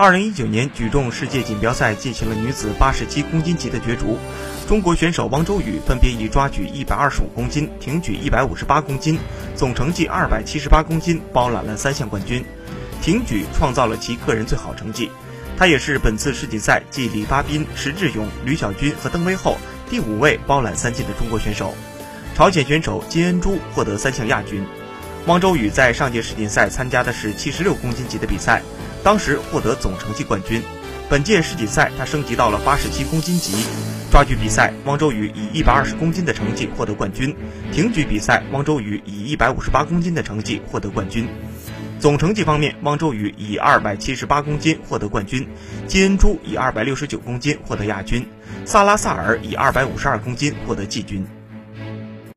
二零一九年举重世界锦标赛进行了女子八十七公斤级的角逐，中国选手汪周雨分别以抓举一百二十五公斤、挺举一百五十八公斤，总成绩二百七十八公斤，包揽了三项冠军。挺举创造了其个人最好成绩，她也是本次世锦赛继李发彬、石智勇、吕小军和邓威后第五位包揽三金的中国选手。朝鲜选手金恩珠获得三项亚军。汪周雨在上届世锦赛参加的是七十六公斤级的比赛。当时获得总成绩冠军。本届世锦赛，他升级到了八十七公斤级。抓举比赛，汪周雨以一百二十公斤的成绩获得冠军；挺举比赛，汪周雨以一百五十八公斤的成绩获得冠军。总成绩方面，汪周雨以二百七十八公斤获得冠军，金恩洙以二百六十九公斤获得亚军，萨拉萨尔以二百五十二公斤获得季军。